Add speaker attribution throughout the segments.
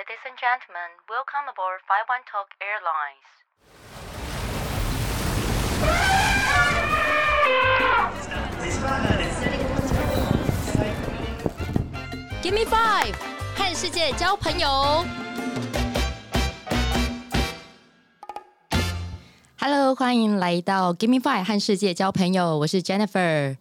Speaker 1: Ladies and gentlemen, welcome aboard 51 Talk Airlines.
Speaker 2: Give me five，和世界交朋友。Hello，欢迎来到 Give me five 和世界交朋友，我是 Jennifer。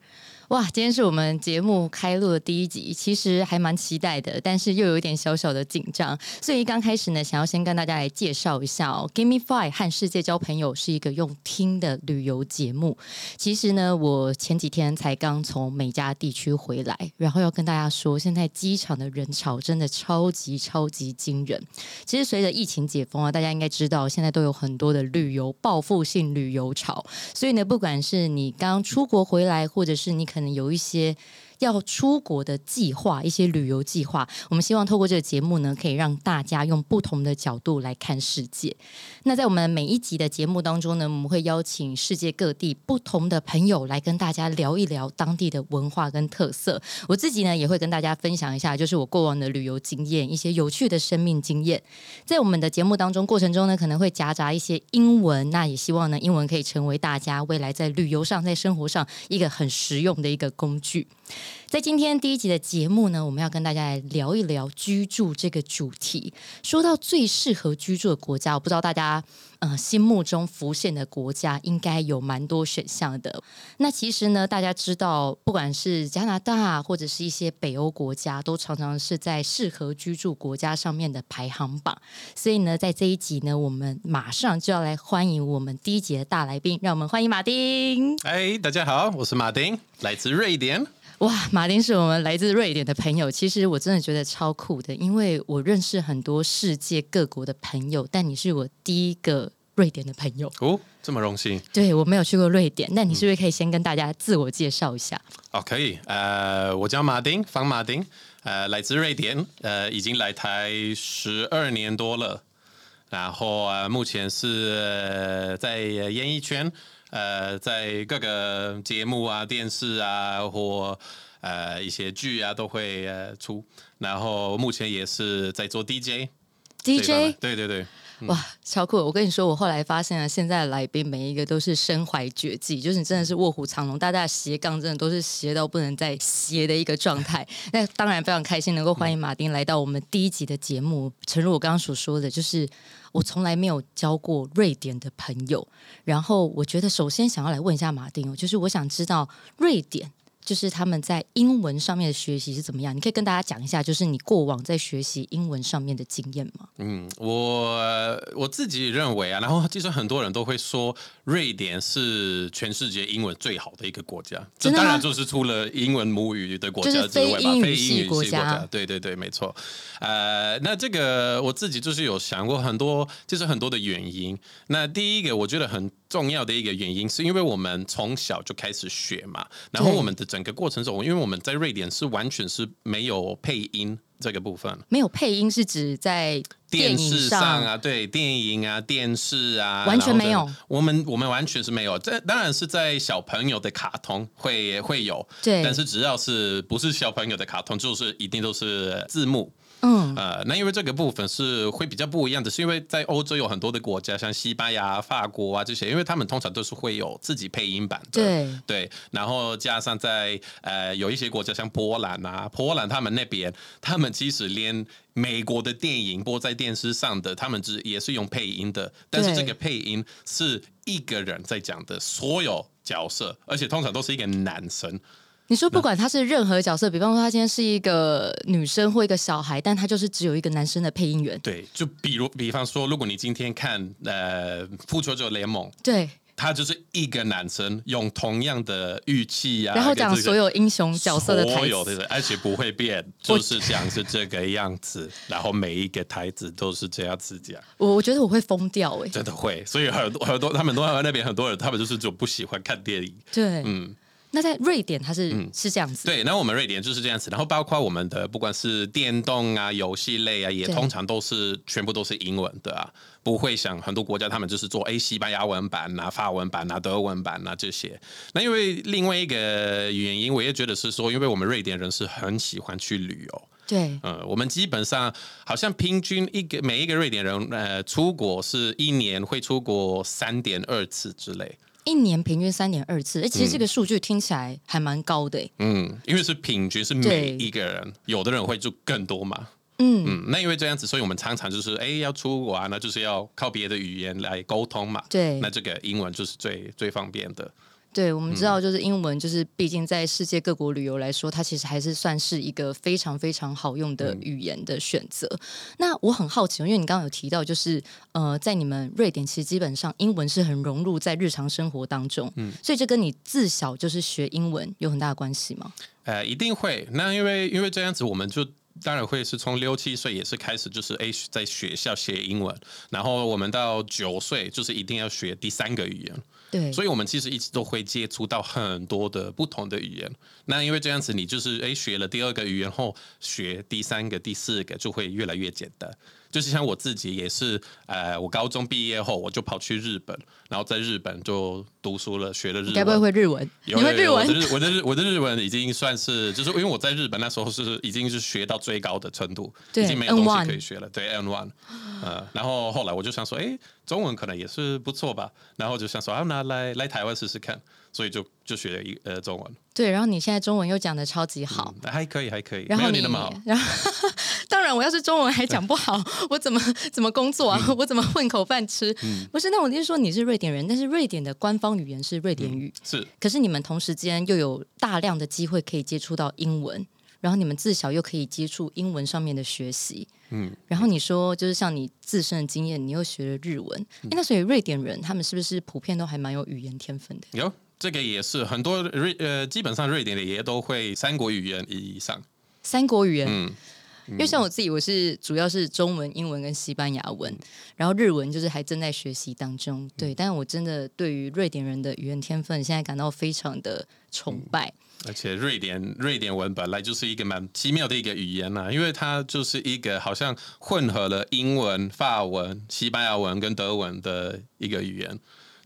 Speaker 2: 哇，今天是我们节目开录的第一集，其实还蛮期待的，但是又有一点小小的紧张。所以刚开始呢，想要先跟大家来介绍一下哦，Give Me Five 和世界交朋友是一个用听的旅游节目。其实呢，我前几天才刚从美加地区回来，然后要跟大家说，现在机场的人潮真的超级超级惊人。其实随着疫情解封啊，大家应该知道，现在都有很多的旅游报复性旅游潮。所以呢，不管是你刚出国回来，或者是你可有一些。要出国的计划，一些旅游计划，我们希望透过这个节目呢，可以让大家用不同的角度来看世界。那在我们每一集的节目当中呢，我们会邀请世界各地不同的朋友来跟大家聊一聊当地的文化跟特色。我自己呢，也会跟大家分享一下，就是我过往的旅游经验，一些有趣的生命经验。在我们的节目当中过程中呢，可能会夹杂一些英文，那也希望呢，英文可以成为大家未来在旅游上、在生活上一个很实用的一个工具。在今天第一集的节目呢，我们要跟大家来聊一聊居住这个主题。说到最适合居住的国家，我不知道大家呃心目中浮现的国家应该有蛮多选项的。那其实呢，大家知道，不管是加拿大或者是一些北欧国家，都常常是在适合居住国家上面的排行榜。所以呢，在这一集呢，我们马上就要来欢迎我们第一集的大来宾，让我们欢迎马丁。
Speaker 3: 哎，大家好，我是马丁，来自瑞典。
Speaker 2: 哇，马丁是我们来自瑞典的朋友。其实我真的觉得超酷的，因为我认识很多世界各国的朋友，但你是我第一个瑞典的朋友
Speaker 3: 哦，这么荣幸。
Speaker 2: 对我没有去过瑞典，那你是不是可以先跟大家自我介绍一下？
Speaker 3: 哦，可以。呃，我叫马丁，方马丁，呃，来自瑞典，呃，已经来台十二年多了，然后啊，目前是在演艺圈。呃，在各个节目啊、电视啊，或呃一些剧啊，都会呃出。然后目前也是在做 DJ，DJ，对对对，
Speaker 2: 哇，超酷！我跟你说，我后来发现了，现在的来宾每一个都是身怀绝技，就是你真的是卧虎藏龙，大家斜杠真的都是斜到不能再斜的一个状态。那当然非常开心能够欢迎马丁来到我们第一集的节目。诚如我刚刚所说的就是。我从来没有交过瑞典的朋友，然后我觉得首先想要来问一下马丁哦，就是我想知道瑞典。就是他们在英文上面的学习是怎么样？你可以跟大家讲一下，就是你过往在学习英文上面的经验吗？
Speaker 3: 嗯，我我自己认为啊，然后其实很多人都会说，瑞典是全世界英文最好的一个国家。这当然就是除了英文母语的国家之外嘛，
Speaker 2: 非英语系国
Speaker 3: 家。对对对，没错。呃，那这个我自己就是有想过很多，就是很多的原因。那第一个，我觉得很。重要的一个原因是因为我们从小就开始学嘛，然后我们的整个过程中，因为我们在瑞典是完全是没有配音这个部分，
Speaker 2: 没有配音是指在
Speaker 3: 电视上。啊，对电影啊、电视啊，
Speaker 2: 完全没有。
Speaker 3: 我们我们完全是没有，这当然是在小朋友的卡通会会有，
Speaker 2: 对，
Speaker 3: 但是只要是不是小朋友的卡通，就是一定都是字幕。嗯，呃，那因为这个部分是会比较不一样的，是因为在欧洲有很多的国家，像西班牙、法国啊这些，因为他们通常都是会有自己配音版
Speaker 2: 的，对。
Speaker 3: 对，然后加上在呃有一些国家像波兰啊，波兰他们那边，他们其实连美国的电影播在电视上的，他们只也是用配音的，但是这个配音是一个人在讲的所有角色，而且通常都是一个男生。
Speaker 2: 你说不管他是任何角色，比方说他今天是一个女生或一个小孩，但他就是只有一个男生的配音员。
Speaker 3: 对，就比如比方说，如果你今天看呃《复仇者联盟》，
Speaker 2: 对，
Speaker 3: 他就是一个男生用同样的语气啊，
Speaker 2: 然后讲所有英雄角色的台
Speaker 3: 词，而且不会变，就是讲是这个样子，然后每一个台词都是这样子讲。
Speaker 2: 我我觉得我会疯掉哎，
Speaker 3: 真的会，所以很多很多他们都在那边很多人，他们就是就不喜欢看电影。
Speaker 2: 对，嗯。那在瑞典，它是是这样子。
Speaker 3: 对，然后我们瑞典就是这样子，然后包括我们的不管是电动啊、游戏类啊，也通常都是全部都是英文的啊，不会像很多国家他们就是做 A 西班牙文版啊、法文版啊、德文版啊这些。那因为另外一个原因，我也觉得是说，因为我们瑞典人是很喜欢去旅游。
Speaker 2: 对，
Speaker 3: 嗯，我们基本上好像平均一个每一个瑞典人，呃，出国是一年会出国三点二次之类。
Speaker 2: 一年平均三点二次，哎，其实这个数据听起来还蛮高的，
Speaker 3: 嗯，因为是平均，是每一个人，有的人会就更多嘛。
Speaker 2: 嗯，
Speaker 3: 嗯，那因为这样子，所以我们常常就是，哎，要出国啊，那就是要靠别的语言来沟通嘛。
Speaker 2: 对
Speaker 3: 那这个英文就是最最方便的。
Speaker 2: 对，我们知道，就是英文，就是毕竟在世界各国旅游来说，它其实还是算是一个非常非常好用的语言的选择。那我很好奇，因为你刚刚有提到，就是呃，在你们瑞典，其实基本上英文是很融入在日常生活当中，嗯，所以这跟你自小就是学英文有很大的关系吗？
Speaker 3: 呃，一定会。那因为因为这样子，我们就当然会是从六七岁也是开始，就是诶在学校学英文，然后我们到九岁就是一定要学第三个语言。
Speaker 2: 对，
Speaker 3: 所以我们其实一直都会接触到很多的不同的语言。那因为这样子，你就是诶学了第二个语言后，学第三个、第四个就会越来越简单。就是像我自己也是，呃，我高中毕业后我就跑去日本，然后在日本就读书了，学了日文。
Speaker 2: 该不会会日文？你
Speaker 3: 有
Speaker 2: 会日文
Speaker 3: 有有我的？日我的日我的日文已经算是，就是因为我在日本那时候是已经是学到最高的程度，
Speaker 2: 对
Speaker 3: 已经没有东西可以学了，对 N one，呃，然后后来我就想说，哎，中文可能也是不错吧，然后就想说，啊，那来来台湾试试看，所以就就学了一呃中文，
Speaker 2: 对，然后你现在中文又讲的超级好，
Speaker 3: 嗯还可以还可以，
Speaker 2: 然后你
Speaker 3: 没有你那么好，
Speaker 2: 然后当然，我要是中文还讲不好，我怎么怎么工作啊？
Speaker 3: 嗯。
Speaker 2: 我怎么混口饭吃？不是，那我就是说你是瑞典人，但是瑞典的官方语言是瑞典语，
Speaker 3: 是。
Speaker 2: 可是你们同时间又有大量的机会可以接触到英文，然后你们自小又可以接触英文上面的学习。
Speaker 3: 嗯，
Speaker 2: 然后你说，就是像你自身的经验，你又学了日文，诶那所以瑞典人他们是不是普遍都还蛮有语言天分的？
Speaker 3: 有这个也是很多瑞呃，基本上瑞典的也都会三国语言以上，
Speaker 2: 三国语言，
Speaker 3: 嗯，
Speaker 2: 因为像我自己，我是主要是中文、英文跟西班牙文，然后日文就是还正在学习当中。对，但是我真的对于瑞典人的语言天分，现在感到非常的崇拜。
Speaker 3: 而且瑞典瑞典文本来就是一个蛮奇妙的一个语言呐、因为它就是一个好像混合了英文、法文、西班牙文跟德文的一个语言，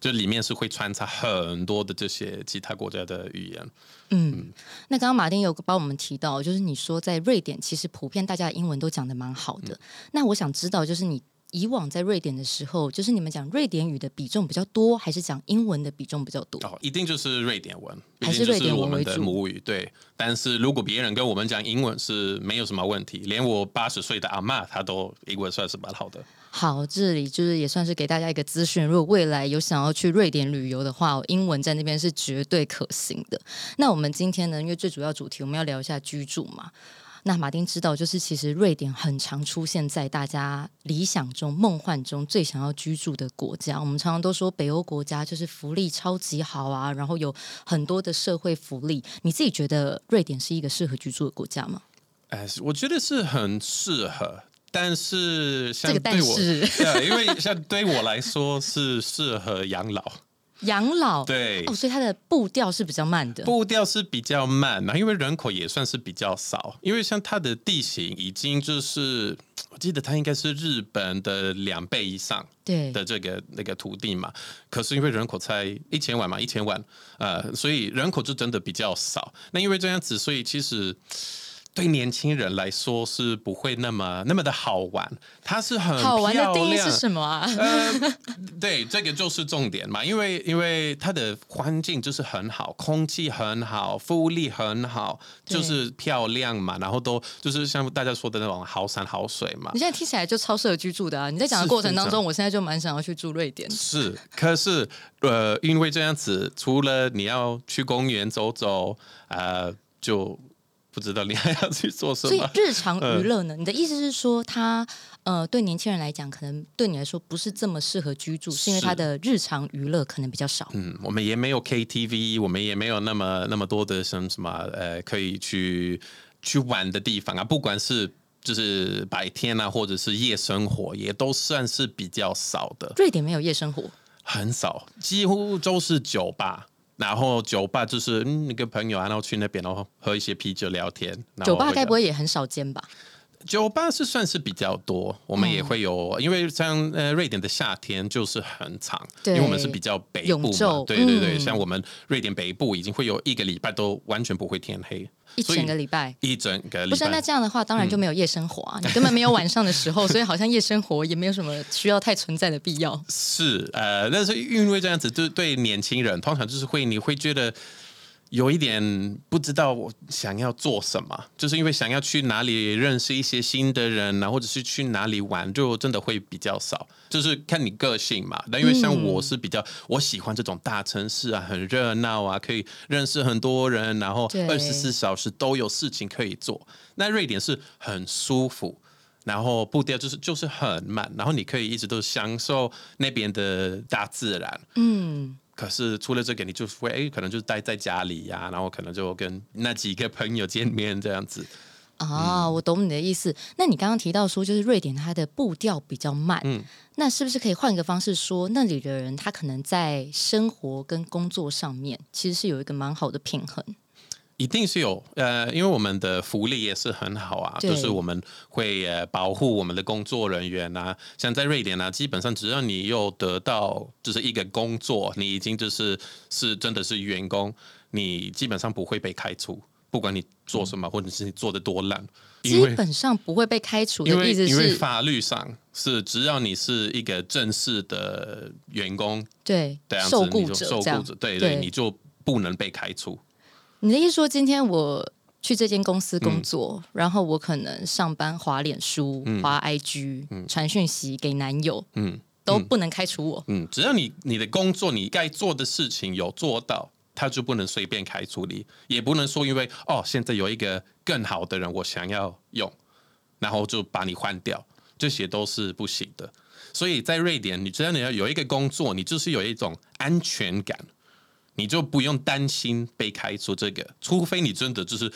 Speaker 3: 就里面是会穿插很多的这些其他国家的语言。
Speaker 2: 嗯，那刚刚马丁有帮我们提到，就是你说在瑞典，其实普遍大家的英文都讲的蛮好的。那我想知道，就是你以往在瑞典的时候，就是你们讲瑞典语的比重比较多，还是讲英文的比重比较多？
Speaker 3: 哦，一定就是瑞典文，
Speaker 2: 还是瑞典
Speaker 3: 我们
Speaker 2: 为主
Speaker 3: 的母语。对，但是如果别人跟我们讲英文是没有什么问题，连我八十岁的阿嬷她都英文算是蛮好的。
Speaker 2: 好，这里就是也算是给大家一个资讯，如果未来有想要去瑞典旅游的话，英文在那边是绝对可行的。那我们今天呢，因为最主要主题我们要聊一下居住嘛。那马丁知道，就是其实瑞典很常出现在大家理想中、梦幻中最想要居住的国家。我们常常都说北欧国家就是福利超级好啊，然后有很多的社会福利。你自己觉得瑞典是一个适合居住的国家吗？
Speaker 3: 哎，我觉得是很适合，但是像
Speaker 2: 这个但
Speaker 3: 对我，因为像对我来说是适合养老，
Speaker 2: 养老
Speaker 3: 对
Speaker 2: 哦，，所以它的步调是比较慢的。
Speaker 3: 步调是比较慢，然后因为人口也算是比较少，因为像它的地形已经就是，我记得它应该是日本的两倍以上
Speaker 2: 对
Speaker 3: 的这个那个土地嘛，可是因为人口才一千万嘛，一千万，呃，所以人口就真的比较少。那因为这样子，所以其实。对年轻人来说是不会那么那么的好玩，它是很
Speaker 2: 好玩的定义是什么啊？
Speaker 3: 呃，对，这个就是重点嘛，因为因为它的环境就是很好，空气很好，福利很好，就是漂亮嘛，然后都就是像大家说的那种好山好水嘛
Speaker 2: 你。现在听起来就超适合居住的啊！你在讲的过程当中，我现在就蛮想要去住瑞典。
Speaker 3: 是，可是呃，因为这样子，除了你要去公园走走，呃，就不知道你还要去做什么
Speaker 2: 所以。日常
Speaker 3: 嗯
Speaker 2: 娱乐呢？你的意思是说，它呃对年轻人来讲，可能对你来说不是这么适合居住，是因为
Speaker 3: 是
Speaker 2: 它的日常娱乐可能比较少。
Speaker 3: 嗯，我们也没有 KTV，我们也没有那么那么多的什么什么呃，可以去去玩的地方啊，不管是就是白天啊，或者是夜生活，也都算是比较少的，
Speaker 2: 瑞典没有夜生活，
Speaker 3: 很少，几乎都是酒吧。然后酒吧就是嗯，你跟朋友啊，然后去那边，然后喝一些啤酒聊天。
Speaker 2: 酒吧该不会也很少见吧？
Speaker 3: 酒吧是算是比较多，我们也
Speaker 2: 嗯
Speaker 3: 会有，因为像呃瑞典的夏天就是很长，因为我们是比较北部嘛，对对对，
Speaker 2: 嗯
Speaker 3: 像我们瑞典北部已经会有一个礼拜都完全不会天黑，
Speaker 2: 一整个礼拜。
Speaker 3: 一整个礼拜
Speaker 2: 不是，那。这样的话，当然就没有夜生活啊！你根本没有晚上的时候，所以好像夜生活也没有什么需要太存在的必要。
Speaker 3: 是呃，但是因为这样子，就对年轻人通常就是会你会觉得有一点不知道我想要做什么，就是因为想要去哪里认识一些新的人啊，或者是去哪里玩，就真的会比较少。就是看你个性嘛。但因为像我是比较、我喜欢这种大城市啊，很热闹啊，可以认识很多人，然后
Speaker 2: 对
Speaker 3: 二十四小时都有事情可以做。那瑞典是很舒服。然后步调就是就是很慢，然后你可以一直都享受那边的大自然。
Speaker 2: 嗯，
Speaker 3: 可是除了这个，你就会哎，可能就是待在家里呀、然后可能就跟那几个朋友见面这样子。
Speaker 2: 啊，我懂你的意思。那你刚刚提到说，就是瑞典它的步调比较慢，
Speaker 3: 嗯
Speaker 2: 那是不是可以换一个方式说，那里的人他可能在生活跟工作上面其实是有一个蛮好的平衡？
Speaker 3: 一定是有，呃，因为我们的福利也是很好啊，就是我们会呃保护我们的工作人员啊，像在瑞典呢、基本上只要你有得到就是一个工作，你已经就是是真的是员工，你基本上不会被开除，不管你做什么，或者是你做的多烂，
Speaker 2: 基本上不会被开除
Speaker 3: 因
Speaker 2: 的意思
Speaker 3: 为因为，法律上是只要你是一个正式的员工，
Speaker 2: 对
Speaker 3: 这样子
Speaker 2: 受雇
Speaker 3: 你就受雇者，对
Speaker 2: 对
Speaker 3: 对，你就不能被开除。
Speaker 2: 你的意思说，今天我去这间公司工作，然后我可能上班滑脸书、滑 IG、传讯息给男友，
Speaker 3: 嗯。
Speaker 2: 都不能开除我。
Speaker 3: 嗯，只要你你的工作你该做的事情有做到，他就不能随便开除你，也不能说因为哦现在有一个更好的人我想要用，然后就把你换掉，这些都是不行的。所以在瑞典，你只要你要有一个工作，你就是有一种安全感，你就不用担心被开除这个，除非你真的就是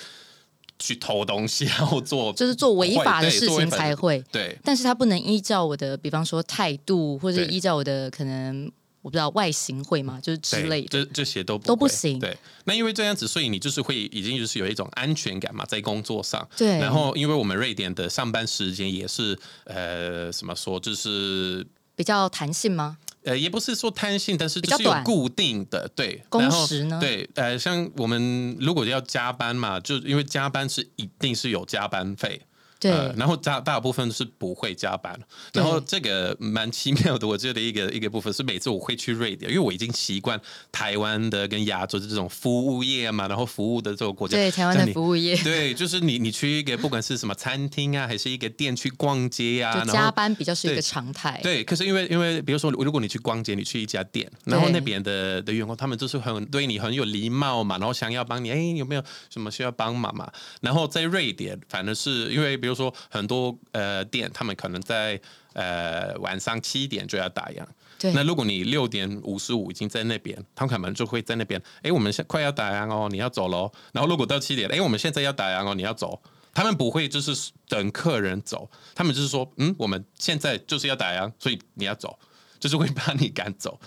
Speaker 3: 去偷东西，然后做
Speaker 2: 就是做违法的事情才会，
Speaker 3: 对
Speaker 2: 但是他不能依照我的，比方说态度，或者依照我的可能我不知道外形会吗？就是之类的。
Speaker 3: 这这些都不
Speaker 2: 都不行
Speaker 3: 对，那因为这样子，所以你就是会已经就是有一种安全感嘛，在工作上。
Speaker 2: 对
Speaker 3: 然后，因为我们瑞典的上班时间也是呃，怎么说，就是
Speaker 2: 比较弹性吗？
Speaker 3: 呃，也不是说贪性，但是就是有固定的对
Speaker 2: 工
Speaker 3: 然后
Speaker 2: 时呢
Speaker 3: 对，呃，像我们如果要加班嘛，就因为加班是一定是有加班费。
Speaker 2: 对，
Speaker 3: 呃，然后大大部分是不会加班，然后这个蛮奇妙的，我觉得一个一个部分是每次我会去瑞典，因为我已经习惯台湾的跟亚洲的这种服务业嘛，然后服务的这个国家，
Speaker 2: 对台湾的服务业。
Speaker 3: 对，就是你你去一个不管是什么餐厅啊，还是一个店去逛街啊，
Speaker 2: 加班比较是一个常态。
Speaker 3: 对，可是因为因为比如说，如果你去逛街，你去一家店，然后那边的的员工他们就是很对你很有礼貌嘛，然后想要帮你，哎，有没有什么需要帮忙嘛？然后在瑞典，反而是因为比如说很多呃店，他们可能在呃晚上七点就要打烊。
Speaker 2: 对
Speaker 3: 那如果你六点五十五已经在那边，他们可能就会在那边，哎，我们现快要打烊哦，你要走喽。然后如果到七点，哎，我们现在要打烊哦，你要走。他们不会就是等客人走，他们就是说，嗯，我们现在就是要打烊，所以你要走，就是会把你赶走，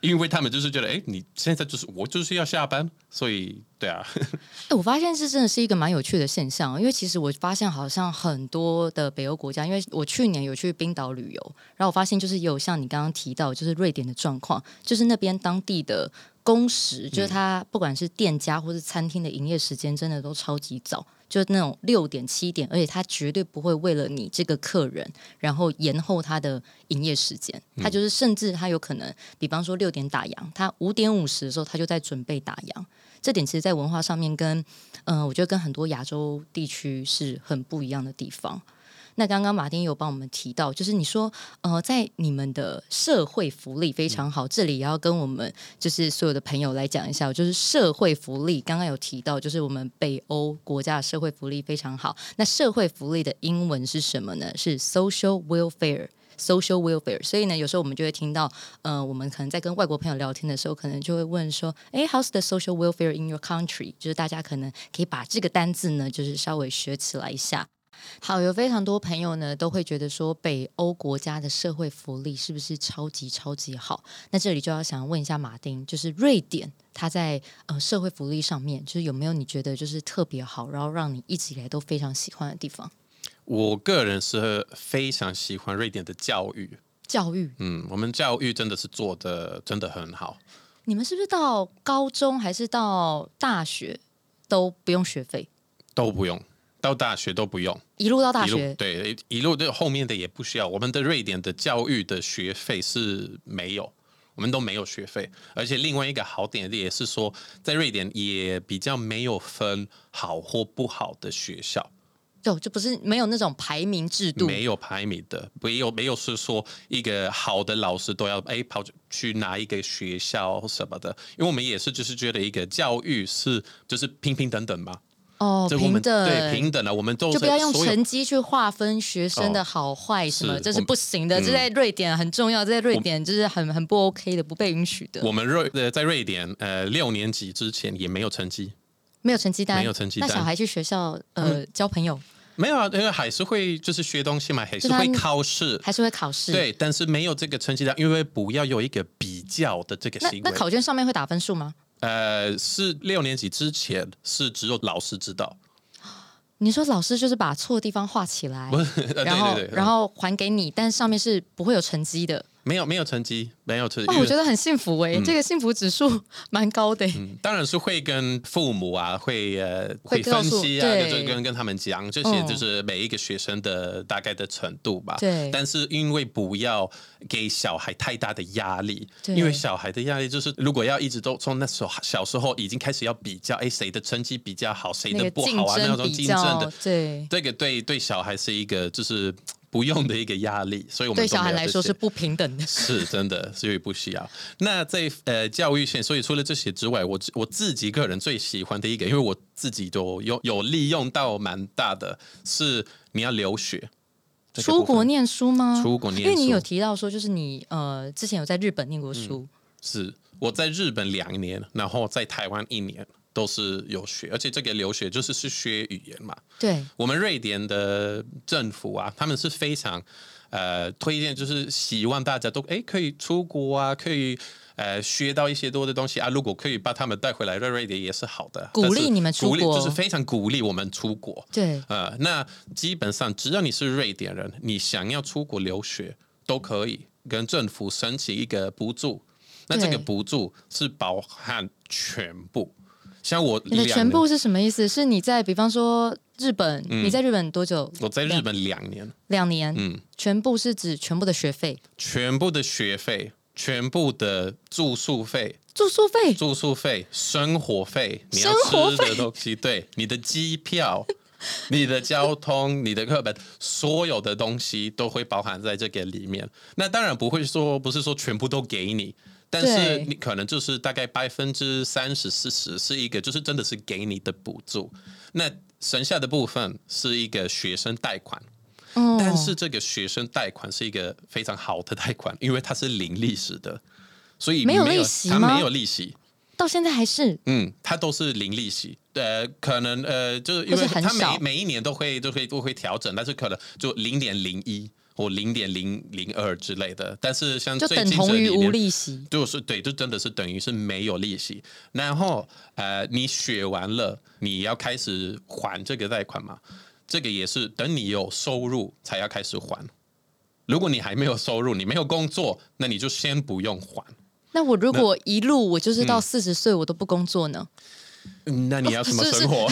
Speaker 3: 因为他们就是觉得，哎，你现在就是我就是要下班，所以对啊，
Speaker 2: 哎，我发现这真的是一个蛮有趣的现象，因为其实我发现好像很多的北欧国家，因为我去年有去冰岛旅游，然后我发现就是有像你刚刚提到，就是瑞典的状况，就是那边当地的工时，就是它不管是店家或是餐厅的营业时间，真的都超级早。就是那种六点七点，而且他绝对不会为了你这个客人，然后延后他的营业时间。他就是甚至他有可能，比方说六点打烊，他五点五十的时候他就在准备打烊。这点其实，在文化上面跟嗯、呃我觉得跟很多亚洲地区是很不一样的地方。那刚刚马丁有帮我们提到，就是你说，呃，在你们的社会福利非常好，这里也要跟我们就是所有的朋友来讲一下，就是社会福利。刚刚有提到，就是我们北欧国家的社会福利非常好。那社会福利的英文是什么呢？是 social welfare。social welfare，所以呢，有时候我们就会听到，呃，我们可能在跟外国朋友聊天的时候，可能就会问说，诶 h o w s the social welfare in your country？就是大家可能可以把这个单字呢，就是稍微学起来一下。好，有非常多朋友呢都会觉得说，北欧国家的社会福利是不是超级超级好？那这里就要想问一下马丁，就是瑞典，它在呃社会福利上面，就是有没有你觉得就是特别好，然后让你一直以来都非常喜欢的地方？
Speaker 3: 我个人是非常喜欢瑞典的教育，
Speaker 2: 教育，
Speaker 3: 嗯，我们教育真的是做的真的很好，
Speaker 2: 你们是不是到高中还是到大学都不用学费？
Speaker 3: 都不用，到大学都不用，
Speaker 2: 一路到大学，
Speaker 3: 对一路的后面的也不需要。我们的瑞典的教育的学费是没有，我们都没有学费。而且另外一个好点的也是说，在瑞典也比较没有分好或不好的学校，
Speaker 2: 就就不是没有那种排名制度，
Speaker 3: 没有排名的，没有没有是说一个好的老师都要哎跑去拿一个学校什么的，因为我们也是就是觉得一个教育是就是平平等等嘛，
Speaker 2: 哦，平等
Speaker 3: 对平等的，我们都
Speaker 2: 就不要用成绩去划分学生的好坏什么，这是
Speaker 3: 是
Speaker 2: 不行的。这在瑞典很重要，这在瑞典就是很很不 OK 的，不被允许的。
Speaker 3: 我们瑞呃在瑞典呃六年级之前也没有成绩，
Speaker 2: 没有成绩单，
Speaker 3: 没有成绩单
Speaker 2: 小孩去学校呃交朋友
Speaker 3: 没有啊，因为还是会就是学东西嘛，还是会考试。
Speaker 2: 还是会考试？，
Speaker 3: 对，但是没有这个成绩单，因为不要有一个比较的这个
Speaker 2: 那那
Speaker 3: 行为。
Speaker 2: 考卷上面会打分数吗？
Speaker 3: 呃，是六年级之前是只有老师知道，
Speaker 2: 你说老师就是把错的地方画起来，然后
Speaker 3: 对对，
Speaker 2: 然后还给你，但上面是不会有成绩的。
Speaker 3: 没有没有成绩，没有成绩。
Speaker 2: 哇，我觉得很幸福哎、这个幸福指数 蛮高的、欸。
Speaker 3: 嗯，当然是会跟父母啊，会呃会分析啊，
Speaker 2: 对
Speaker 3: 就是跟跟他们讲这些，
Speaker 2: 嗯
Speaker 3: 就是每一个学生的大概的程度吧。
Speaker 2: 对
Speaker 3: 但是因为不要给小孩太大的压力，因为小孩的压力就是如果要一直都从那时候小时候已经开始要比较，哎，谁的成绩比较好，谁的不好啊，那
Speaker 2: 争
Speaker 3: 种竞争的，
Speaker 2: 对，
Speaker 3: 这个对对小孩是一个就是不用的一个压力，所以我们
Speaker 2: 对小孩来说是不平等的。
Speaker 3: 是真的，所以不需要。那在呃教育线，所以除了这些之外，我自我自己个人最喜欢的一个，因为我自己都有有利用到蛮大的，是你要留学，
Speaker 2: 出国念书吗？
Speaker 3: 出国念书
Speaker 2: 因为你有提到说，就是你呃之前有在日本念过书，
Speaker 3: 是我在日本两年，然后在台湾一年。都是有学，而且这个留学就是是学语言嘛。
Speaker 2: 对，
Speaker 3: 我们瑞典的政府啊，他们是非常呃推荐，就是希望大家都哎可以出国啊，可以呃学到一些多的东西啊。如果可以把他们带回来，在瑞典也是好的。
Speaker 2: 鼓励你们出
Speaker 3: 鼓励
Speaker 2: 国
Speaker 3: 就是非常鼓励我们出国。
Speaker 2: 对，
Speaker 3: 呃，那基本上只要你是瑞典人，你想要出国留学都可以跟政府申请一个补助。那这个补助是包含全部，像我
Speaker 2: 你的全部是什么意思？是你在比方说日本，你在日本多久？
Speaker 3: 我在日本两年，
Speaker 2: 两年，
Speaker 3: 嗯，
Speaker 2: 全部是指全部的学费、
Speaker 3: 全部的学费、全部的住宿费、
Speaker 2: 住宿费，
Speaker 3: 住宿费、生活费，你要吃的东西，对，你的机票、你的交通、你的课本，所有的东西都会包含在这个里面。那当然不会说，不是说全部都给你。但是你可能就是大概百分之三十、四十是一个，就是真的是给你的补助。那剩下的部分是一个学生贷款，
Speaker 2: 哦
Speaker 3: 但是这个学生贷款是一个非常好的贷款，因为它是零利息的，所以
Speaker 2: 没有利息吗？
Speaker 3: 它没有利息，
Speaker 2: 到现在还是？
Speaker 3: 嗯，它都是零利息。呃，可能呃，就是因为它每每一年都会都会都会调整，但是可能就零点零一或零点零零二之类的。但是像
Speaker 2: 就等同于无利息。
Speaker 3: 就是对，就真的是等于是没有利息。然后呃，你学完了，你要开始还这个贷款嘛？这个也是等你有收入才要开始还。如果你还没有收入，你没有工作，那你就先不用还。
Speaker 2: 那我如果一路我就是到四十岁我都不工作呢？
Speaker 3: 嗯那你要什么
Speaker 2: 是是
Speaker 3: 生活？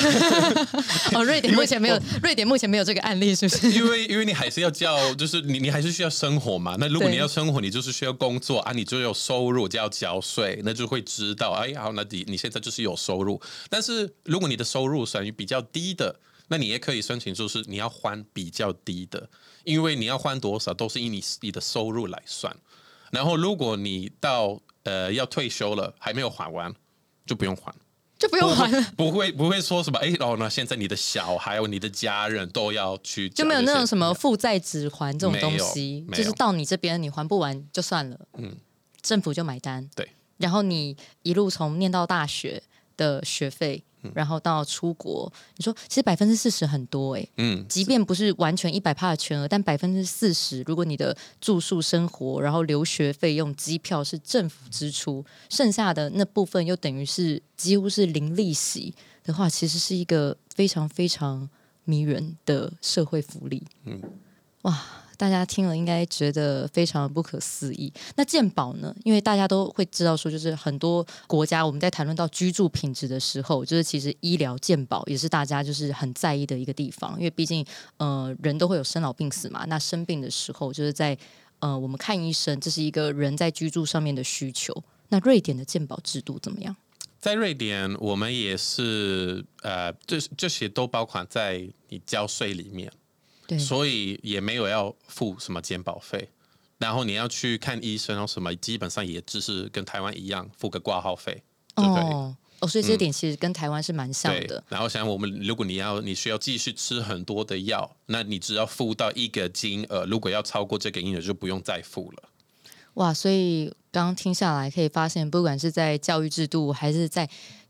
Speaker 2: 哦，瑞典目前没有，瑞典目前没有这个案例，是不是？
Speaker 3: 因为因为你还是要交，就是你你还是需要生活嘛。那如果你要生活，你就是需要工作啊，你就有收入，就要交税，那就会知道，哎，好，那你你现在就是有收入。但是如果你的收入属于比较低的，那你也可以申请，就是你要还比较低的，因为你要还多少都是以你你的收入来算。然后如果你到呃要退休了还没有还完，就不用还。
Speaker 2: 就不用还了，
Speaker 3: 不会不会说什么哎哦，那现在你的小孩、你的家人都要去
Speaker 2: 就没有那种什么负债只还这种东西就是到你这边你还不完就算了，嗯，政府就买单，
Speaker 3: 对，
Speaker 2: 然后你一路从念到大学的学费，
Speaker 3: 嗯
Speaker 2: 然后到出国，你说其实百分之四十很多哎、
Speaker 3: 嗯，
Speaker 2: 即便不是完全一百帕的全额，但百分之四十，如果你的住宿生活，然后留学费用、机票是政府支出，剩下的那部分又等于是几乎是零利息的话，其实是一个非常非常迷人的社会福利。嗯，哇，大家听了应该觉得非常不可思议。那健保呢？因为大家都会知道说，就是很多国家我们在谈论到居住品质的时候，就是其实医疗健保也是大家就是很在意的一个地方。因为毕竟呃人都会有生老病死嘛，那生病的时候就是在呃我们看医生，这是一个人在居住上面的需求。那瑞典的健保制度怎么样？
Speaker 3: 在瑞典，我们也是呃，这这些都包括在你交税里面，
Speaker 2: 对，
Speaker 3: 所以也没有要付什么健保费。然后你要去看医生然后什么，基本上也只是跟台湾一样付个挂号费，对不对？
Speaker 2: 哦，所以这点其实跟台湾是蛮像的。
Speaker 3: 然后像我们，如果你要你需要继续吃很多的药，那你只要付到一个金额，如果要超过这个金额，就不用再付了。
Speaker 2: 哇，所以刚刚听下来可以发现，不管是在教育制度还是在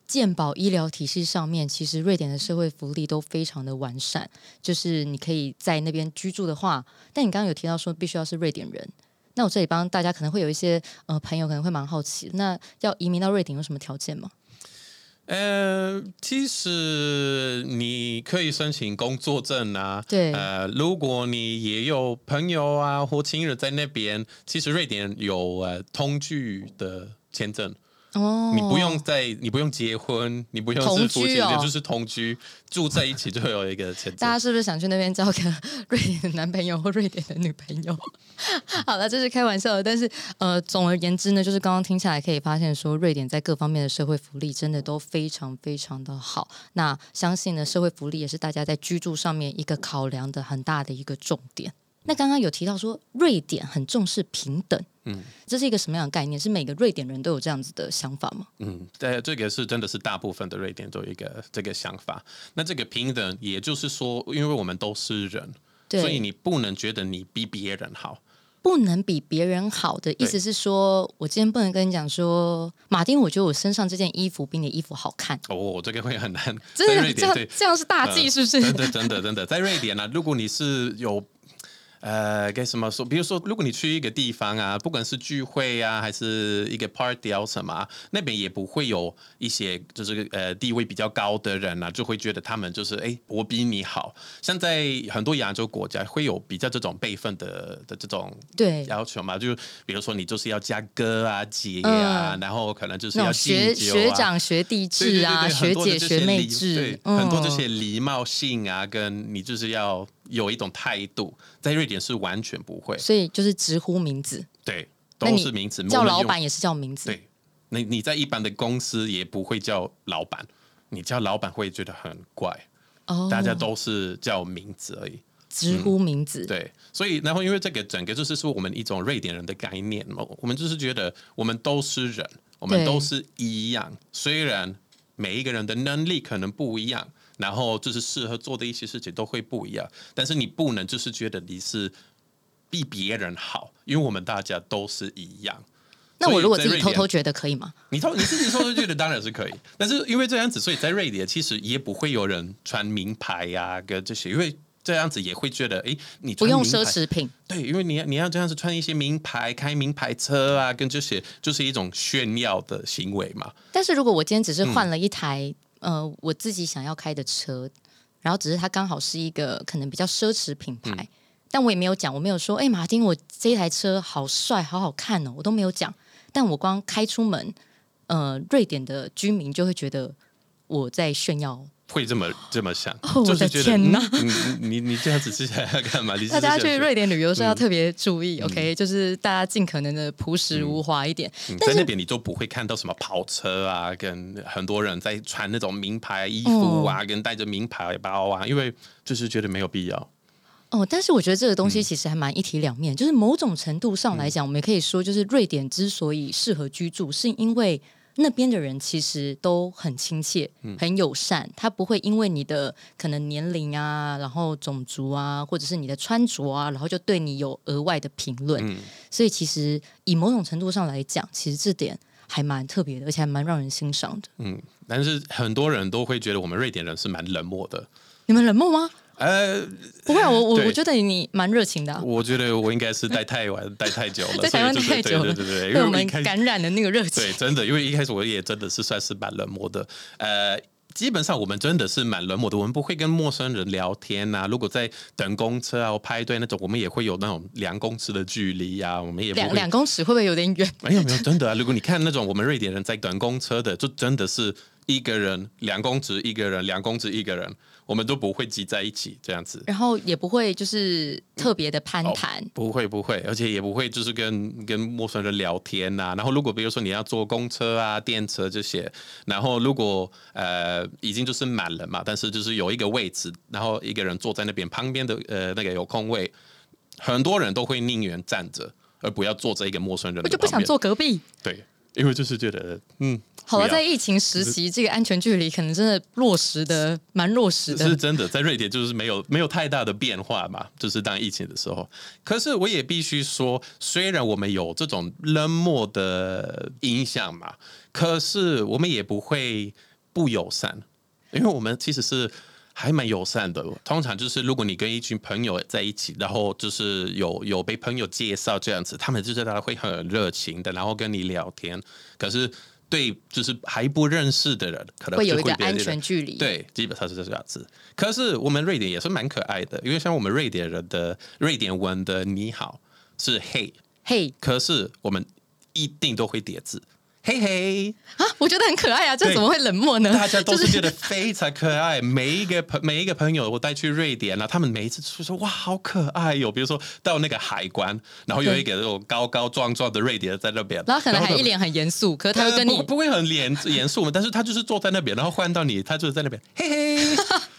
Speaker 2: 健保医疗体系上面，其实瑞典的社会福利都非常的完善。就是你可以在那边居住的话，但你刚刚有提到说必须要是瑞典人。那我这里帮大家可能会有一些呃朋友可能会蛮好奇，那要移民到瑞典有什么条件吗？
Speaker 3: 呃，其实你可以申请工作证啊。
Speaker 2: 对。
Speaker 3: 呃，如果你也有朋友啊或亲人在那边，其实瑞典有呃通居的签证。哦，你不用在，你不用结婚，你不用是夫妻，也就是同居住在一起就会有一个。
Speaker 2: 大家是不是想去那边交个 瑞典的男朋友或瑞典的女朋友？好了，这是开玩笑的，但是呃，总而言之呢，就是刚刚听下来可以发现，说瑞典在各方面的社会福利真的都非常非常的好。那相信呢，社会福利也是大家在居住上面一个考量的很大的一个重点。那刚刚有提到说，瑞典很重视平等，嗯，这是一个什么样的概念？是每个瑞典人都有这样子的想法吗？
Speaker 3: 嗯，对，这个是真的是大部分的瑞典都有一个这个想法。那这个平等，也就是说，因为我们都是人，所以你不能觉得你比别人好，
Speaker 2: 不能比别人好的意思是说，我今天不能跟你讲说，马丁，我觉得我身上这件衣服比你衣服好看。
Speaker 3: 哦，这个会很难。
Speaker 2: 真的这样这样是大忌，是不是？
Speaker 3: 真的真的真的，在瑞典呢，如果你是有。呃，该什么说？比如说，如果你去一个地方啊，不管是聚会啊，还是一个 party 啊什么，那边也不会有一些就是呃地位比较高的人啊，就会觉得他们就是哎，我比你好。像在很多亚洲国家，会有比较这种辈分的的这种
Speaker 2: 对
Speaker 3: 要求嘛？就比如说你就是要加哥啊姐啊，然后可能就是要
Speaker 2: 学学长学弟制啊，学姐学妹制，
Speaker 3: 很多这些礼貌性啊，跟你就是要。有一种态度，在瑞典是完全不会，
Speaker 2: 所以就是直呼名字，
Speaker 3: 对，都是名字，
Speaker 2: 叫老板也是叫名字，
Speaker 3: 对，你你在一般的公司也不会叫老板，你叫老板会觉得很怪，哦，大家都是叫名字而已，
Speaker 2: 直呼名字，
Speaker 3: 对，所以然后因为这个整个就是说我们一种瑞典人的概念嘛，我们就是觉得我们都是人，我们都是一样，虽然每一个人的能力可能不一样。然后就是适合做的一些事情都会不一样，但是你不能就是觉得你是比别人好，因为我们大家都是一样。
Speaker 2: 那我如果自己偷偷觉得可以吗？
Speaker 3: 你偷你自己偷偷觉得当然是可以，但是因为这样子，所以在瑞典其实也不会有人穿名牌呀，跟这些，因为这样子也会觉得，哎，你
Speaker 2: 不用奢侈品，
Speaker 3: 对，因为你你要这样子穿一些名牌，开名牌车啊，跟这些就是一种炫耀的行为嘛。
Speaker 2: 但是如果我今天只是换了一台。呃，我自己想要开的车，然后只是它刚好是一个可能比较奢侈品牌，但我也没有讲，我没有说，哎，马丁，我这台车好帅，好好看哦，我都没有讲。但我光开出门，呃，瑞典的居民就会觉得我在炫耀。
Speaker 3: 会这么这么想？
Speaker 2: 我的天哪！
Speaker 3: 你你你这样子接下来要干嘛？
Speaker 2: 大家去瑞典旅游是要特别注意，OK？就是大家尽可能的朴实无华一点。
Speaker 3: 在那边你都不会看到什么跑车啊，跟很多人在穿那种名牌衣服啊，跟带着名牌包啊，因为就是觉得没有必要。
Speaker 2: 哦，但是我觉得这个东西其实还蛮一体两面，就是某种程度上来讲，我们也可以说，就是瑞典之所以适合居住，是因为。那边的人其实都很亲切、很友善，他不会因为你的可能年龄啊，然后种族啊，或者是你的穿着啊，然后就对你有额外的评论。所以其实以某种程度上来讲，其实这点还蛮特别的，而且还蛮让人欣赏的。
Speaker 3: 嗯，但是很多人都会觉得我们瑞典人是蛮冷漠的。
Speaker 2: 你们冷漠吗？呃，不会，我我我觉得你蛮热情的。
Speaker 3: 我觉得我应该是待太晚，待太久了，
Speaker 2: 在台湾太久了，
Speaker 3: 对对对，
Speaker 2: 被我们感染的那个热情。
Speaker 3: 对，真的，因为一开始我也真的是算是蛮冷漠的。呃，基本上我们真的是蛮冷漠的，我们不会跟陌生人聊天呐、如果在等公车啊、或排队那种，我们也会有那种两公尺的距离呀、我们也
Speaker 2: 两两公尺会不会有点远？
Speaker 3: 没有没有，真的啊！如果你看那种我们瑞典人在等公车的，就真的是一个人两公尺一个人，两公尺一个人，我们都不会挤在一起这样子。
Speaker 2: 然后也不会就是特别的攀谈。
Speaker 3: 不会不会，而且也不会就是跟跟陌生人聊天呐、然后如果比如说你要坐公车啊、电车这些，然后如果呃已经就是满了嘛，但是就是有一个位置，然后一个人坐在那边，旁边的呃那个有空位，很多人都会宁愿站着，而不要坐在一个陌生人
Speaker 2: 我就不想。坐隔壁。
Speaker 3: 对，因为就是觉得嗯，
Speaker 2: 好了，在疫情时期，这个安全距离可能真的落实的蛮落实的。
Speaker 3: 是真的，在瑞典就是没有没有太大的变化嘛，就是当疫情的时候。可是我也必须说，虽然我们有这种冷漠的影响嘛，可是我们也不会不友善，因为我们其实是。还蛮友善的，通常就是如果你跟一群朋友在一起，然后就是有有被朋友介绍这样子，他们就是大家会很热情的，然后跟你聊天。可是对就是还不认识的人，可能
Speaker 2: 会有一个安全距离。，
Speaker 3: 对，基本上是这样子。可是我们瑞典也是蛮可爱的，因为像我们瑞典人的瑞典文的你好是嘿，
Speaker 2: 嘿
Speaker 3: 可是我们一定都会叠字，嘿嘿，
Speaker 2: 啊，我觉得很可爱啊，这怎么会冷漠呢？
Speaker 3: 大家都
Speaker 2: 是
Speaker 3: 觉得非常可爱。每一个朋每一个朋友我带去瑞典啊，他们每一次就说哇好可爱哟、比如说到那个海关，然后有一个那种高高壮壮的瑞典人在那边，
Speaker 2: 然后可能还一脸很严肃，可是他会跟你
Speaker 3: 呃不不会很严严肃嘛，但是他就是坐在那边，然后换到你，他就是在那边嘿嘿，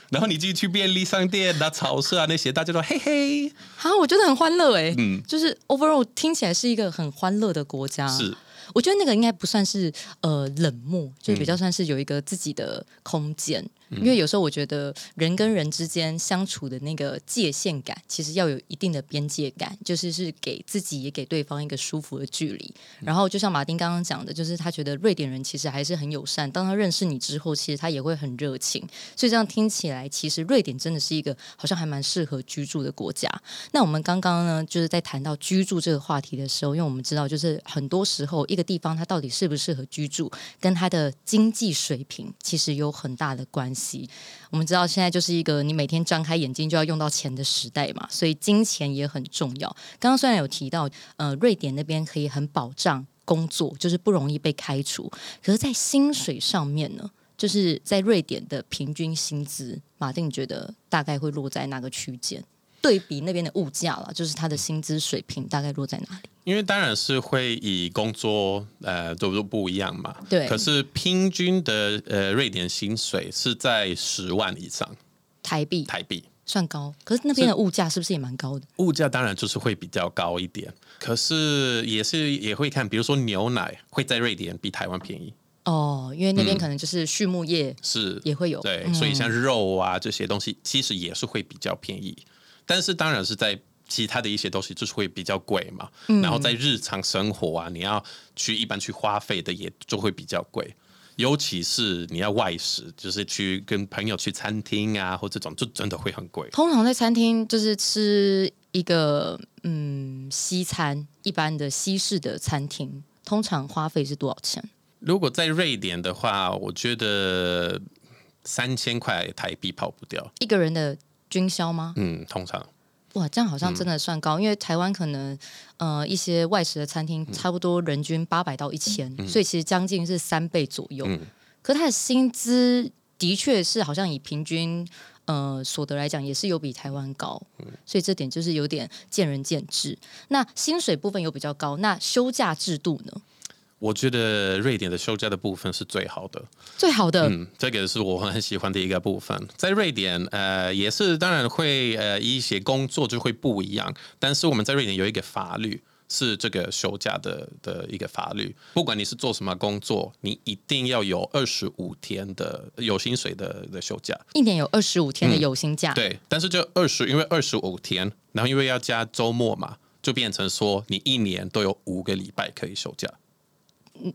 Speaker 3: 然后你自己去便利商店啊、超市啊那些，大家都嘿嘿，
Speaker 2: 啊，我觉得很欢乐哎，
Speaker 3: 嗯
Speaker 2: 就是 overall 听起来是一个很欢乐的国家。
Speaker 3: 是。
Speaker 2: 我觉得那个应该不算是呃冷漠，就比较
Speaker 3: 嗯
Speaker 2: 算是有一个自己的空间。因为有时候我觉得人跟人之间相处的那个界限感，其实要有一定的边界感，就是是给自己也给对方一个舒服的距离。然后就像马丁刚刚讲的，就是他觉得瑞典人其实还是很友善，当他认识你之后，其实他也会很热情。所以这样听起来，其实瑞典真的是一个好像还蛮适合居住的国家。那我们刚刚呢，就是在谈到居住这个话题的时候，因为我们知道，就是很多时候一个地方它到底适不适合居住，跟它的经济水平其实有很大的关系。我们知道现在就是一个你每天张开眼睛就要用到钱的时代嘛，所以金钱也很重要。刚刚虽然有提到，呃，瑞典那边可以很保障工作，就是不容易被开除，可是，在薪水上面呢？就是在瑞典的平均薪资，马丁觉得大概会落在哪个区间？对比那边的物价了，就是他的薪资水平大概落在哪里？
Speaker 3: 因为当然是会以工作呃都都不一样嘛，
Speaker 2: 对。
Speaker 3: 可是平均的呃瑞典薪水是在十万以上。
Speaker 2: 台币。
Speaker 3: 台币，
Speaker 2: 算高，可是那边的物价是不是也蛮高的？
Speaker 3: 物价当然就是会比较高一点，可是也是也会看，比如说牛奶会在瑞典比台湾便宜，
Speaker 2: 哦，因为那边可能就是畜牧业
Speaker 3: 是。
Speaker 2: 也会有，
Speaker 3: 对，
Speaker 2: 嗯
Speaker 3: 所以像肉啊这些东西，其实也是会比较便宜，但是当然是在其他的一些东西就是会比较贵嘛。
Speaker 2: 嗯
Speaker 3: 然后在日常生活啊，你要去一般去花费的也就会比较贵，尤其是你要外食，就是去跟朋友去餐厅啊或这种，就真的会很贵。
Speaker 2: 通常在餐厅就是吃一个嗯西餐，一般的西式的餐厅，通常花费是多少钱？
Speaker 3: 如果在瑞典的话，我觉得三千块台币跑不掉。
Speaker 2: 一个人的均销吗？
Speaker 3: 嗯，通常
Speaker 2: 哇，这样好像真的算高，因为台湾可能呃一些外食的餐厅差不多人均八百到一千、所以其实将近是三倍左右。
Speaker 3: 嗯
Speaker 2: 可他的薪资的确是好像以平均呃所得来讲，也是有比台湾高，所以这点就是有点见仁见智。那薪水部分有比较高，那休假制度呢？
Speaker 3: 我觉得瑞典的休假的部分是最好的。
Speaker 2: 最好的、
Speaker 3: 嗯，这个是我很喜欢的一个部分。在瑞典，呃，也是当然会呃一些工作就会不一样，但是我们在瑞典有一个法律。是这个休假的的一个法律，不管你是做什么工作，你一定要有二十五天的有薪水的的休假。
Speaker 2: 一年有二十五天的有薪假，
Speaker 3: 对，但是就二十，因为二十五天，然后因为要加周末嘛，就变成说你一年都有五个礼拜可以休假。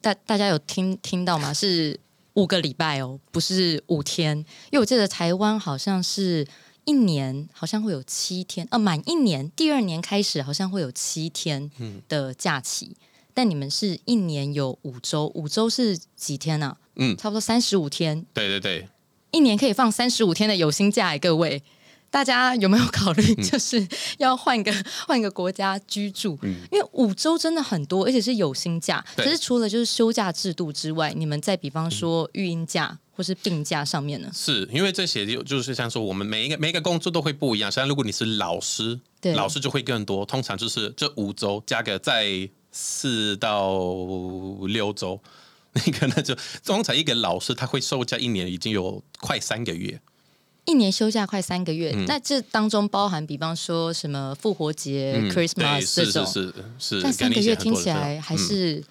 Speaker 2: 大大家有听听到吗？是五个礼拜哦，不是五天。因为我记得台湾好像是一年，好像会有七天，呃，满一年，第二年开始好像会有七天的假期。但你们是一年有五周，五周是几天呢、
Speaker 3: 嗯
Speaker 2: 差不多三十五天。
Speaker 3: 对对对，
Speaker 2: 一年可以放三十五天的有薪假，哎，各位。大家有没有考虑，就是要换个 换个国家居住？因为五周真的很多，而且是有薪假。可是除了就是休假制度之外，你们在比方说育婴假或是病假上面呢？
Speaker 3: 是因为这些就就是像说，我们每一个每一个工作都会不一样。像如果你是老师，
Speaker 2: 对
Speaker 3: 老师就会更多。通常就是这五周加个在四到六周，那个那就通常一个老师他会休假一年已经有快三个月。
Speaker 2: 一年休假快三个月，那这当中包含，比方说什么复活节、Christmas 这种，
Speaker 3: 是是是，
Speaker 2: 但三个月听起来还是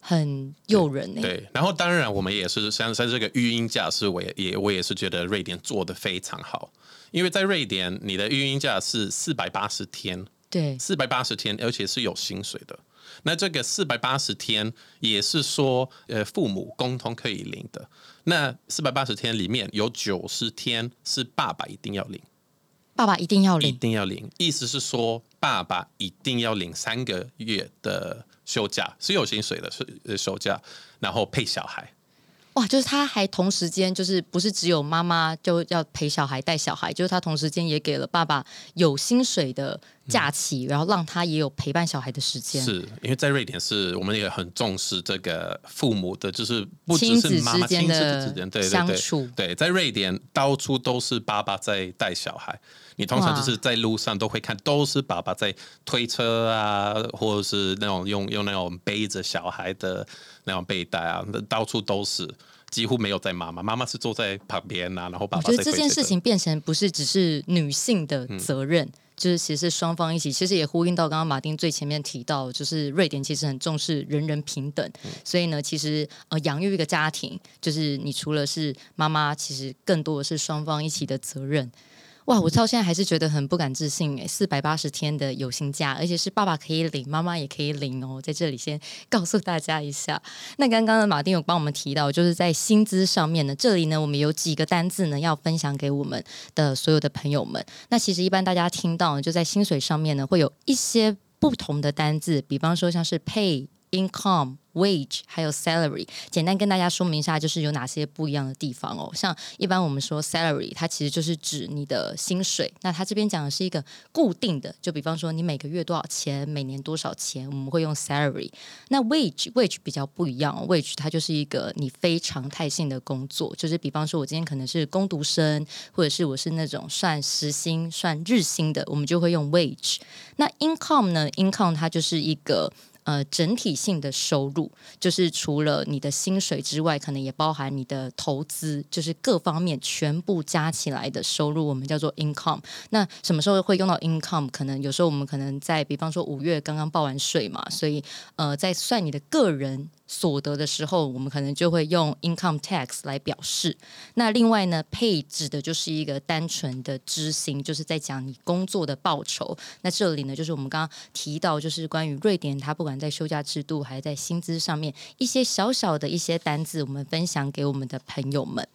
Speaker 2: 很诱人呢。
Speaker 3: 对，然后当然我们也是像在这个育婴假，是我也我也是觉得瑞典做的非常好，因为在瑞典你的育婴假是四百八十天，
Speaker 2: 对，
Speaker 3: 四百八十天，而且是有薪水的。那这个四百八十天也是说，呃，父母共同可以领的。那四百八十天里面有九十天是爸爸一定要领，
Speaker 2: 爸爸一定要领，
Speaker 3: 一定要领。意思是说，爸爸一定要领三个月的休假，是有薪水的，是休假，然后配小孩。
Speaker 2: 哇，就是他还同时间，就是不是只有妈妈就要陪小孩带小孩，就是他同时间也给了爸爸有薪水的假期，然后让他也有陪伴小孩的时间。
Speaker 3: 是因为在瑞典，是我们也很重视这个父母的，就是不只是妈妈
Speaker 2: 亲
Speaker 3: 子之间
Speaker 2: 的相处。
Speaker 3: 对，在瑞典到处都是爸爸在带小孩，你通常就是在路上都会看，都是爸爸在推车啊，或者是那种用用那种背着小孩的。那种背带啊，到处都是，几乎没有在妈妈，妈妈是坐在旁边啊，然后爸爸。
Speaker 2: 我觉得这件事情变成不是只是女性的责任，就是其实双方一起，其实也呼应到刚刚马丁最前面提到，就是瑞典其实很重视人人平等，所以呢，其实呃养育一个家庭，就是你除了是妈妈，其实更多的是双方一起的责任。哇，我到现在还是觉得很不敢置信诶，四百八十天的有薪假，而且是爸爸可以领，妈妈也可以领哦。在这里先 告诉大家一下。那刚刚的马丁有帮我们提到，就是在薪资上面呢，这里呢我们有几个单字呢要分享给我们的所有的朋友们。那其实一般大家听到就在薪水上面呢，会有一些不同的单字，比方说像是 pay。Income wage 还有 salary，简单跟大家说明一下，就是有哪些不一样的地方哦。像一般我们说 salary，它其实就是指你的薪水。那它这边讲的是一个固定的，就比方说你每个月多少钱，每年多少钱，我们会用 salary。那 wage wage 比较不一样哦，wage 它就是一个你非常态性的工作，就是比方说我今天可能是工读生，或者是我是那种算时薪、算日薪的，我们就会用 wage。那 income 呢？income 它就是一个。呃，整体性的收入就是除了你的薪水之外，可能也包含你的投资，就是各方面全部加起来的收入，我们叫做 income。那什么时候会用到 income？可能有时候我们可能在，比方说五月刚刚报完税嘛，所以呃，在算你的个人。所得的时候，我们可能就会用 income tax 来表示。那另外呢，pay 指的就是一个单纯的执行，就是在讲你工作的报酬。那这里呢，就是我们刚刚提到，就是关于瑞典，它不管在休假制度还是在薪资上面，一些小小的一些单子，我们分享给我们的朋友们。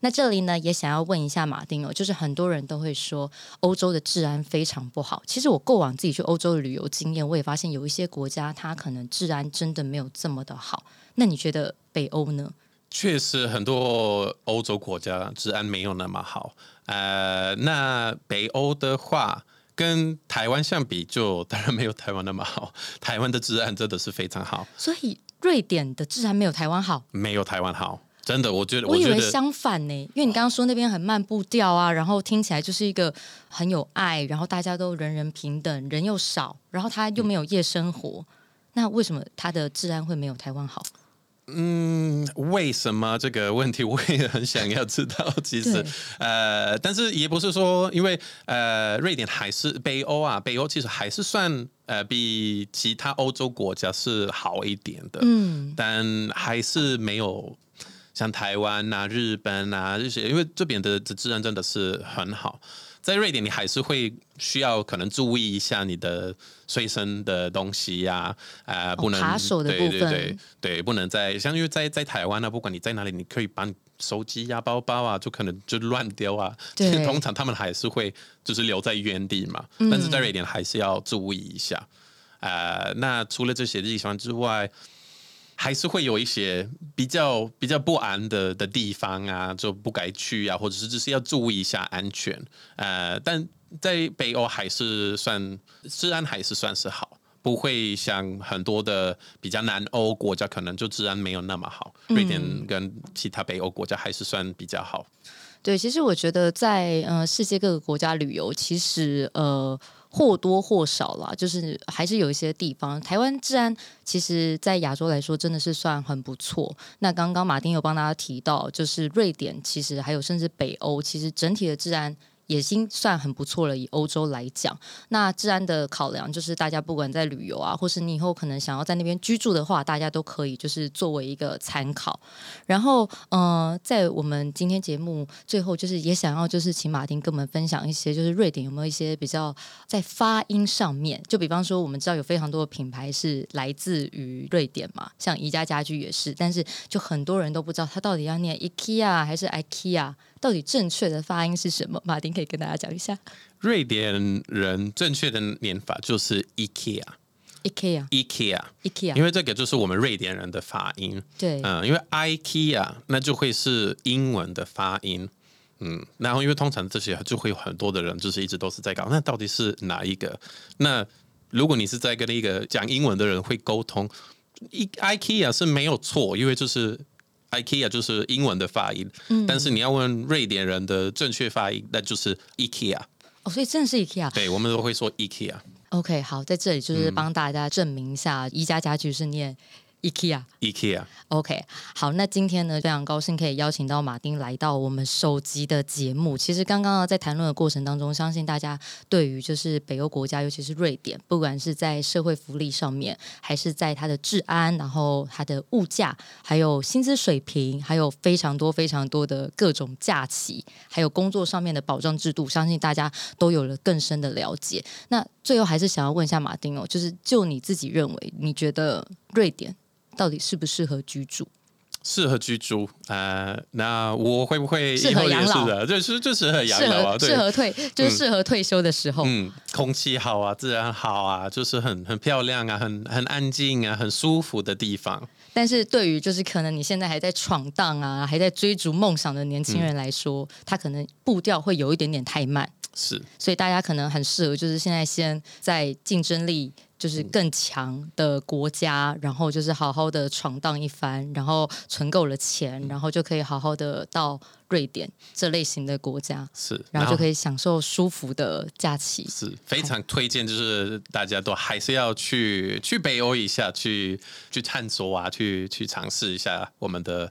Speaker 2: 那这里呢，也想要问一下马丁哦，就是很多人都会说欧洲的治安非常不好。其实我过往自己去欧洲的旅游经验，我也发现有一些国家它可能治安真的没有这么的好。那你觉得北欧呢？
Speaker 3: 确实，很多欧洲国家治安没有那么好。呃，那北欧的话，跟台湾相比，就当然没有台湾那么好。台湾的治安真的是非常好，
Speaker 2: 所以瑞典的治安没有台湾好，
Speaker 3: 没有台湾好。真的，我觉得
Speaker 2: 我以为相反呢，因为你刚刚说那边很慢步调啊，然后听起来就是一个很有爱，然后大家都人人平等，人又少，然后他又没有夜生活，那为什么他的治安会没有台湾好？
Speaker 3: 嗯，为什么这个问题我也很想要知道。其实，呃，但是也不是说，因为呃，瑞典还是北欧啊，北欧其实还是算呃比其他欧洲国家是好一点的，嗯，但还是没有。像台湾啊、日本啊这些，因为这边的的治安真的是很好。在瑞典，你还是会需要可能注意一下你的随身的东西呀，啊，不能
Speaker 2: 扒手的部
Speaker 3: 分，对，不能在像因为在在台湾啊，不管你在哪里，你可以把你手机呀、包包啊，就可能就乱丢啊。
Speaker 2: 对，
Speaker 3: 通常他们还是会就是留在原地嘛。但是在瑞典还是要注意一下。呃，那除了这些地方之外。还是会有一些比较比较不安的的地方啊，就不该去啊，或者是只是要注意一下安全。呃，但在北欧还是算治安还是算是好，不会像很多的比较南欧国家可能就治安没有那么好。瑞典跟其他北欧国家还是算比较好。
Speaker 2: 对，其实我觉得在呃世界各个国家旅游，其实呃或多或少啦，就是还是有一些地方，台湾治安其实，在亚洲来说真的是算很不错。那刚刚马丁有帮大家提到，就是瑞典，其实还有甚至北欧，其实整体的治安。也已经算很不错了。以欧洲来讲，那治安的考量就是大家不管在旅游啊，或是你以后可能想要在那边居住的话，大家都可以就是作为一个参考。然后，呃，在我们今天节目最后，就是也想要就是请马丁跟我们分享一些，就是瑞典有没有一些比较在发音上面，就比方说我们知道有非常多的品牌是来自于瑞典嘛，像宜家家居也是，但是就很多人都不知道它到底要念 IKEA 还是 IKEA。到底正确的发音是什么？马丁可以跟大家讲一下。
Speaker 3: 瑞典人正确的念法就是
Speaker 2: IKEA。IKEA。IKEA。
Speaker 3: IKEA 因为这个就是我们瑞典人的发音。
Speaker 2: 对，
Speaker 3: 嗯，因为 IKEA 那就会是英文的发音。嗯，然后因为通常这些就会有很多的人就是一直都是在搞，那到底是哪一个？那如果你是在跟一个讲英文的人会沟通，IKEA 是没有错，因为就是。IKEA 就是英文的发音，但是你要问瑞典人的正确发音，那就是 IKEA。
Speaker 2: 哦，所以真的是 IKEA。
Speaker 3: 对，我们都会说 IKEA。
Speaker 2: OK，好，在这里就是帮大家证明一下，宜家家具是念。
Speaker 3: IKEA，IKEA，OK，
Speaker 2: 好，那今天呢，非常高兴可以邀请到马丁来到我们首集的节目。其实刚刚在谈论的过程当中，相信大家对于就是北欧国家，尤其是瑞典，不管是在社会福利上面，还是在它的治安，然后它的物价，还有薪资水平，还有非常多非常多的各种假期，还有工作上面的保障制度，相信大家都有了更深的了解。那最后还是想要问一下马丁哦，就是就你自己认为，你觉得瑞典？到底适不适合居住？
Speaker 3: 适合居住啊？那我会不会
Speaker 2: 适合养老？
Speaker 3: 就是就适合养老啊，
Speaker 2: 适合退，就是适合退休的时候。
Speaker 3: 嗯，空气好啊，自然好啊，就是很很漂亮啊，很很安静啊，很舒服的地方。
Speaker 2: 但是对于就是可能你现在还在闯荡啊，还在追逐梦想的年轻人来说，他可能步调会有一点点太慢。
Speaker 3: 是，
Speaker 2: 所以大家可能很适合，就是现在先在竞争力。就是更强的国家，然后就是好好的闯荡一番，然后存够了钱，然后就可以好好的到瑞典这类型的国家，
Speaker 3: 是，
Speaker 2: 然后就可以享受舒服的假期，
Speaker 3: 是非常推荐，就是大家都还是要去去北欧一下，去去探索啊，去去尝试一下我们的。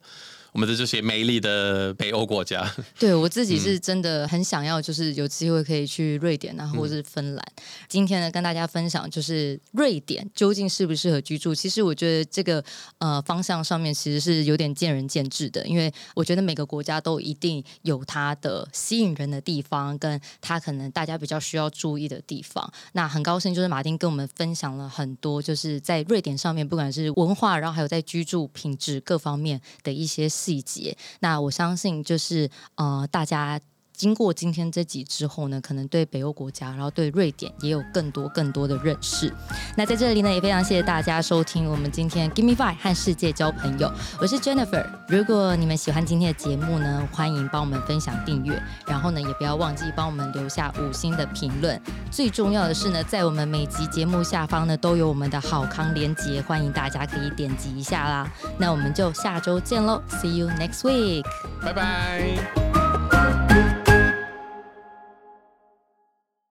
Speaker 3: 我们的这些美丽的北欧国家，
Speaker 2: 对我自己是真的很想要，就是有机会可以去瑞典啊，或者是芬兰。今天呢，跟大家分享就是瑞典究竟适不适合居住？其实我觉得这个呃方向上面其实是有点见仁见智的，因为我觉得每个国家都一定有它的吸引人的地方，跟它可能大家比较需要注意的地方。那很高兴就是马丁跟我们分享了很多，就是在瑞典上面，不管是文化，然后还有在居住品质各方面的一些。细节，那我相信就是呃，大家经过今天这集之后呢，可能对北欧国家，然后对瑞典也有更多更多的认识。那在这里呢，也非常谢谢大家收听我们今天 Give Me Five 和世界交朋友，我是 Jennifer。如果你们喜欢今天的节目呢，欢迎帮我们分享订阅，然后呢，也不要忘记帮我们留下五星的评论。最重要的是呢，在我们每集节目下方呢，都有我们的好康连接，欢迎大家可以点击一下啦。那我们就下周见喽，See you next week，
Speaker 3: 拜拜。